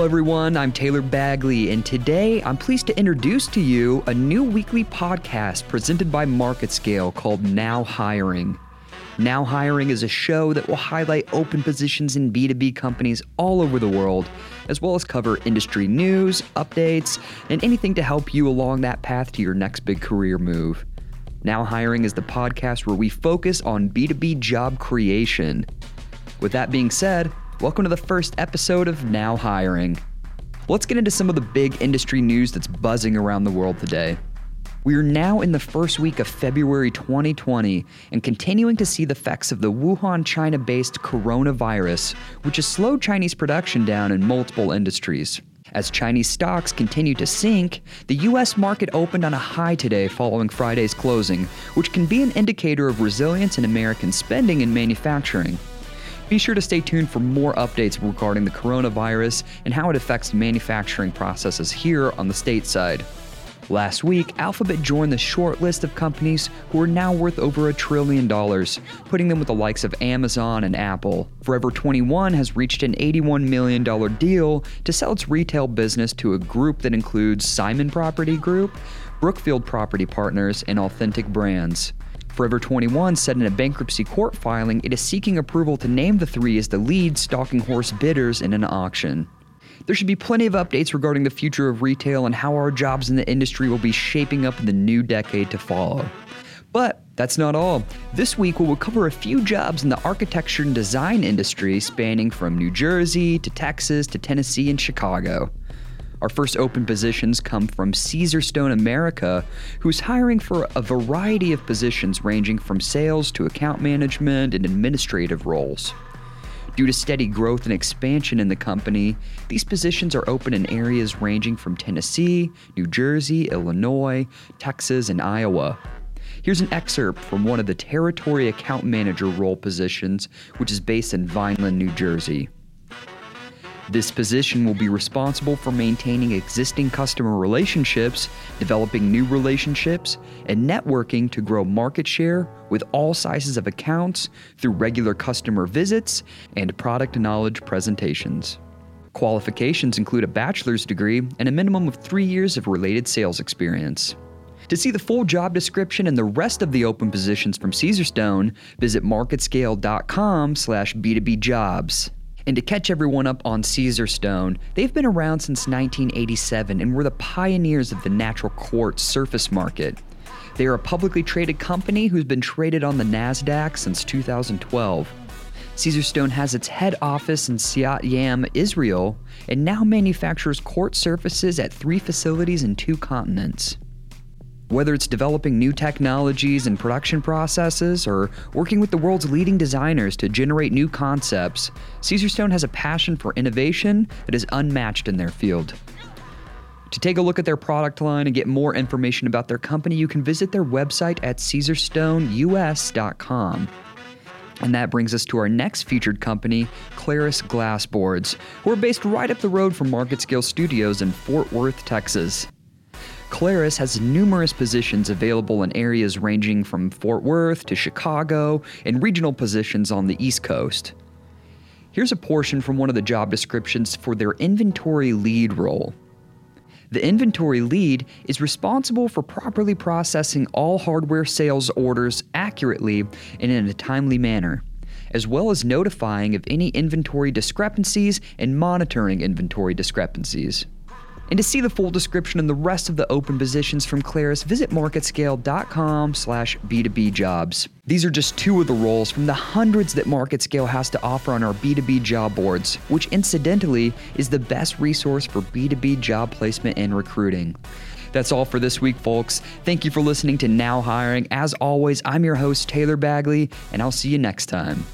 Hello, everyone. I'm Taylor Bagley, and today I'm pleased to introduce to you a new weekly podcast presented by MarketScale called Now Hiring. Now Hiring is a show that will highlight open positions in B2B companies all over the world, as well as cover industry news, updates, and anything to help you along that path to your next big career move. Now Hiring is the podcast where we focus on B2B job creation. With that being said, welcome to the first episode of Now Hiring. Let's get into some of the big industry news that's buzzing around the world today. We are now in the first week of February 2020 and continuing to see the effects of the Wuhan, China based coronavirus, which has slowed Chinese production down in multiple industries. As Chinese stocks continue to sink, the U.S. market opened on a high today following Friday's closing, which can be an indicator of resilience in American spending and manufacturing. Be sure to stay tuned for more updates regarding the coronavirus and how it affects manufacturing processes here on the state side. Last week, Alphabet joined the short list of companies who are now worth over a trillion dollars, putting them with the likes of Amazon and Apple. Forever 21 has reached an $81 million deal to sell its retail business to a group that includes Simon Property Group, Brookfield Property Partners, and Authentic Brands. Forever 21 said in a bankruptcy court filing it is seeking approval to name the three as the lead stalking horse bidders in an auction. There should be plenty of updates regarding the future of retail and how our jobs in the industry will be shaping up in the new decade to follow. But that's not all. This week, we will cover a few jobs in the architecture and design industry spanning from New Jersey to Texas to Tennessee and Chicago. Our first open positions come from Caesarstone America, who's hiring for a variety of positions ranging from sales to account management and administrative roles. Due to steady growth and expansion in the company, these positions are open in areas ranging from Tennessee, New Jersey, Illinois, Texas, and Iowa. Here's an excerpt from one of the territory account manager role positions, which is based in Vineland, New Jersey. This position will be responsible for maintaining existing customer relationships, developing new relationships, and networking to grow market share with all sizes of accounts through regular customer visits and product knowledge presentations. Qualifications include a bachelor's degree and a minimum of three years of related sales experience. To see the full job description and the rest of the open positions from Caesarstone, visit marketscale.com slash B2B jobs. And to catch everyone up on Caesarstone, they've been around since 1987 and were the pioneers of the natural quartz surface market. They are a publicly traded company who's been traded on the NASDAQ since 2012. Caesarstone has its head office in Sdot Yam, Israel, and now manufactures quartz surfaces at three facilities in two continents. Whether it's developing new technologies and production processes or working with the world's leading designers to generate new concepts, Caesarstone has a passion for innovation that is unmatched in their field. To take a look at their product line and get more information about their company, you can visit their website at caesarstoneus.com. And that brings us to our next featured company, Clarus Glassboards, who are based right up the road from MarketScale Studios in Fort Worth, Texas. Clarus has numerous positions available in areas ranging from Fort Worth to Chicago and regional positions on the East Coast. Here's a portion from one of the job descriptions for their inventory lead role. The inventory lead is responsible for properly processing all hardware sales orders accurately and in a timely manner, as well as notifying of any inventory discrepancies and monitoring inventory discrepancies. And to see the full description and the rest of the open positions from Clarus, visit marketscale.com slash B2B jobs. These are just two of the roles from the hundreds that MarketScale has to offer on our B2B job boards, which incidentally is the best resource for B2B job placement and recruiting. That's all for this week, folks. Thank you for listening to Now Hiring. As always, I'm your host, Taylor Bagley, and I'll see you next time.